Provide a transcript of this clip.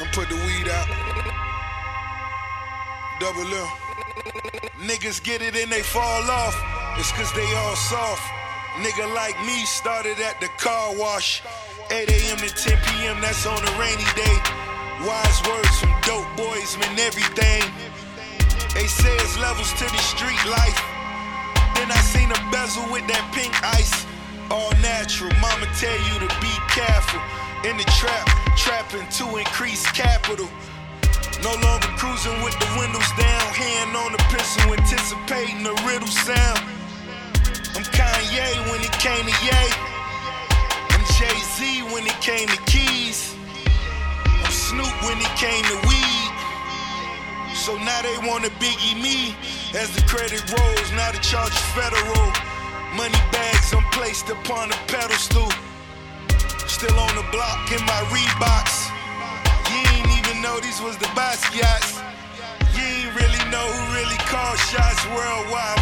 and put the weed out. Double M. Niggas get it and they fall off. It's cause they all soft. Nigga like me started at the car wash. 8 a.m. to 10 p.m. That's on a rainy day. Wise words from dope boys mean everything. They say it's levels to the street life. Then I seen a bezel with that pink ice. All natural. Mama tell you to be careful. In the trap, trapping to increase capital. No longer cruising with the windows down, hand on the pistol, anticipating the riddle sound. I'm Kanye when it came to Ye. I'm Jay Z when it came to keys. I'm Snoop when it came to weed. So now they wanna biggie me as the credit rolls. Now the charge is federal. Money bags I'm placed upon a pedestal. Still on the block in my these was the Basquiat's. You ain't really know who really called shots worldwide.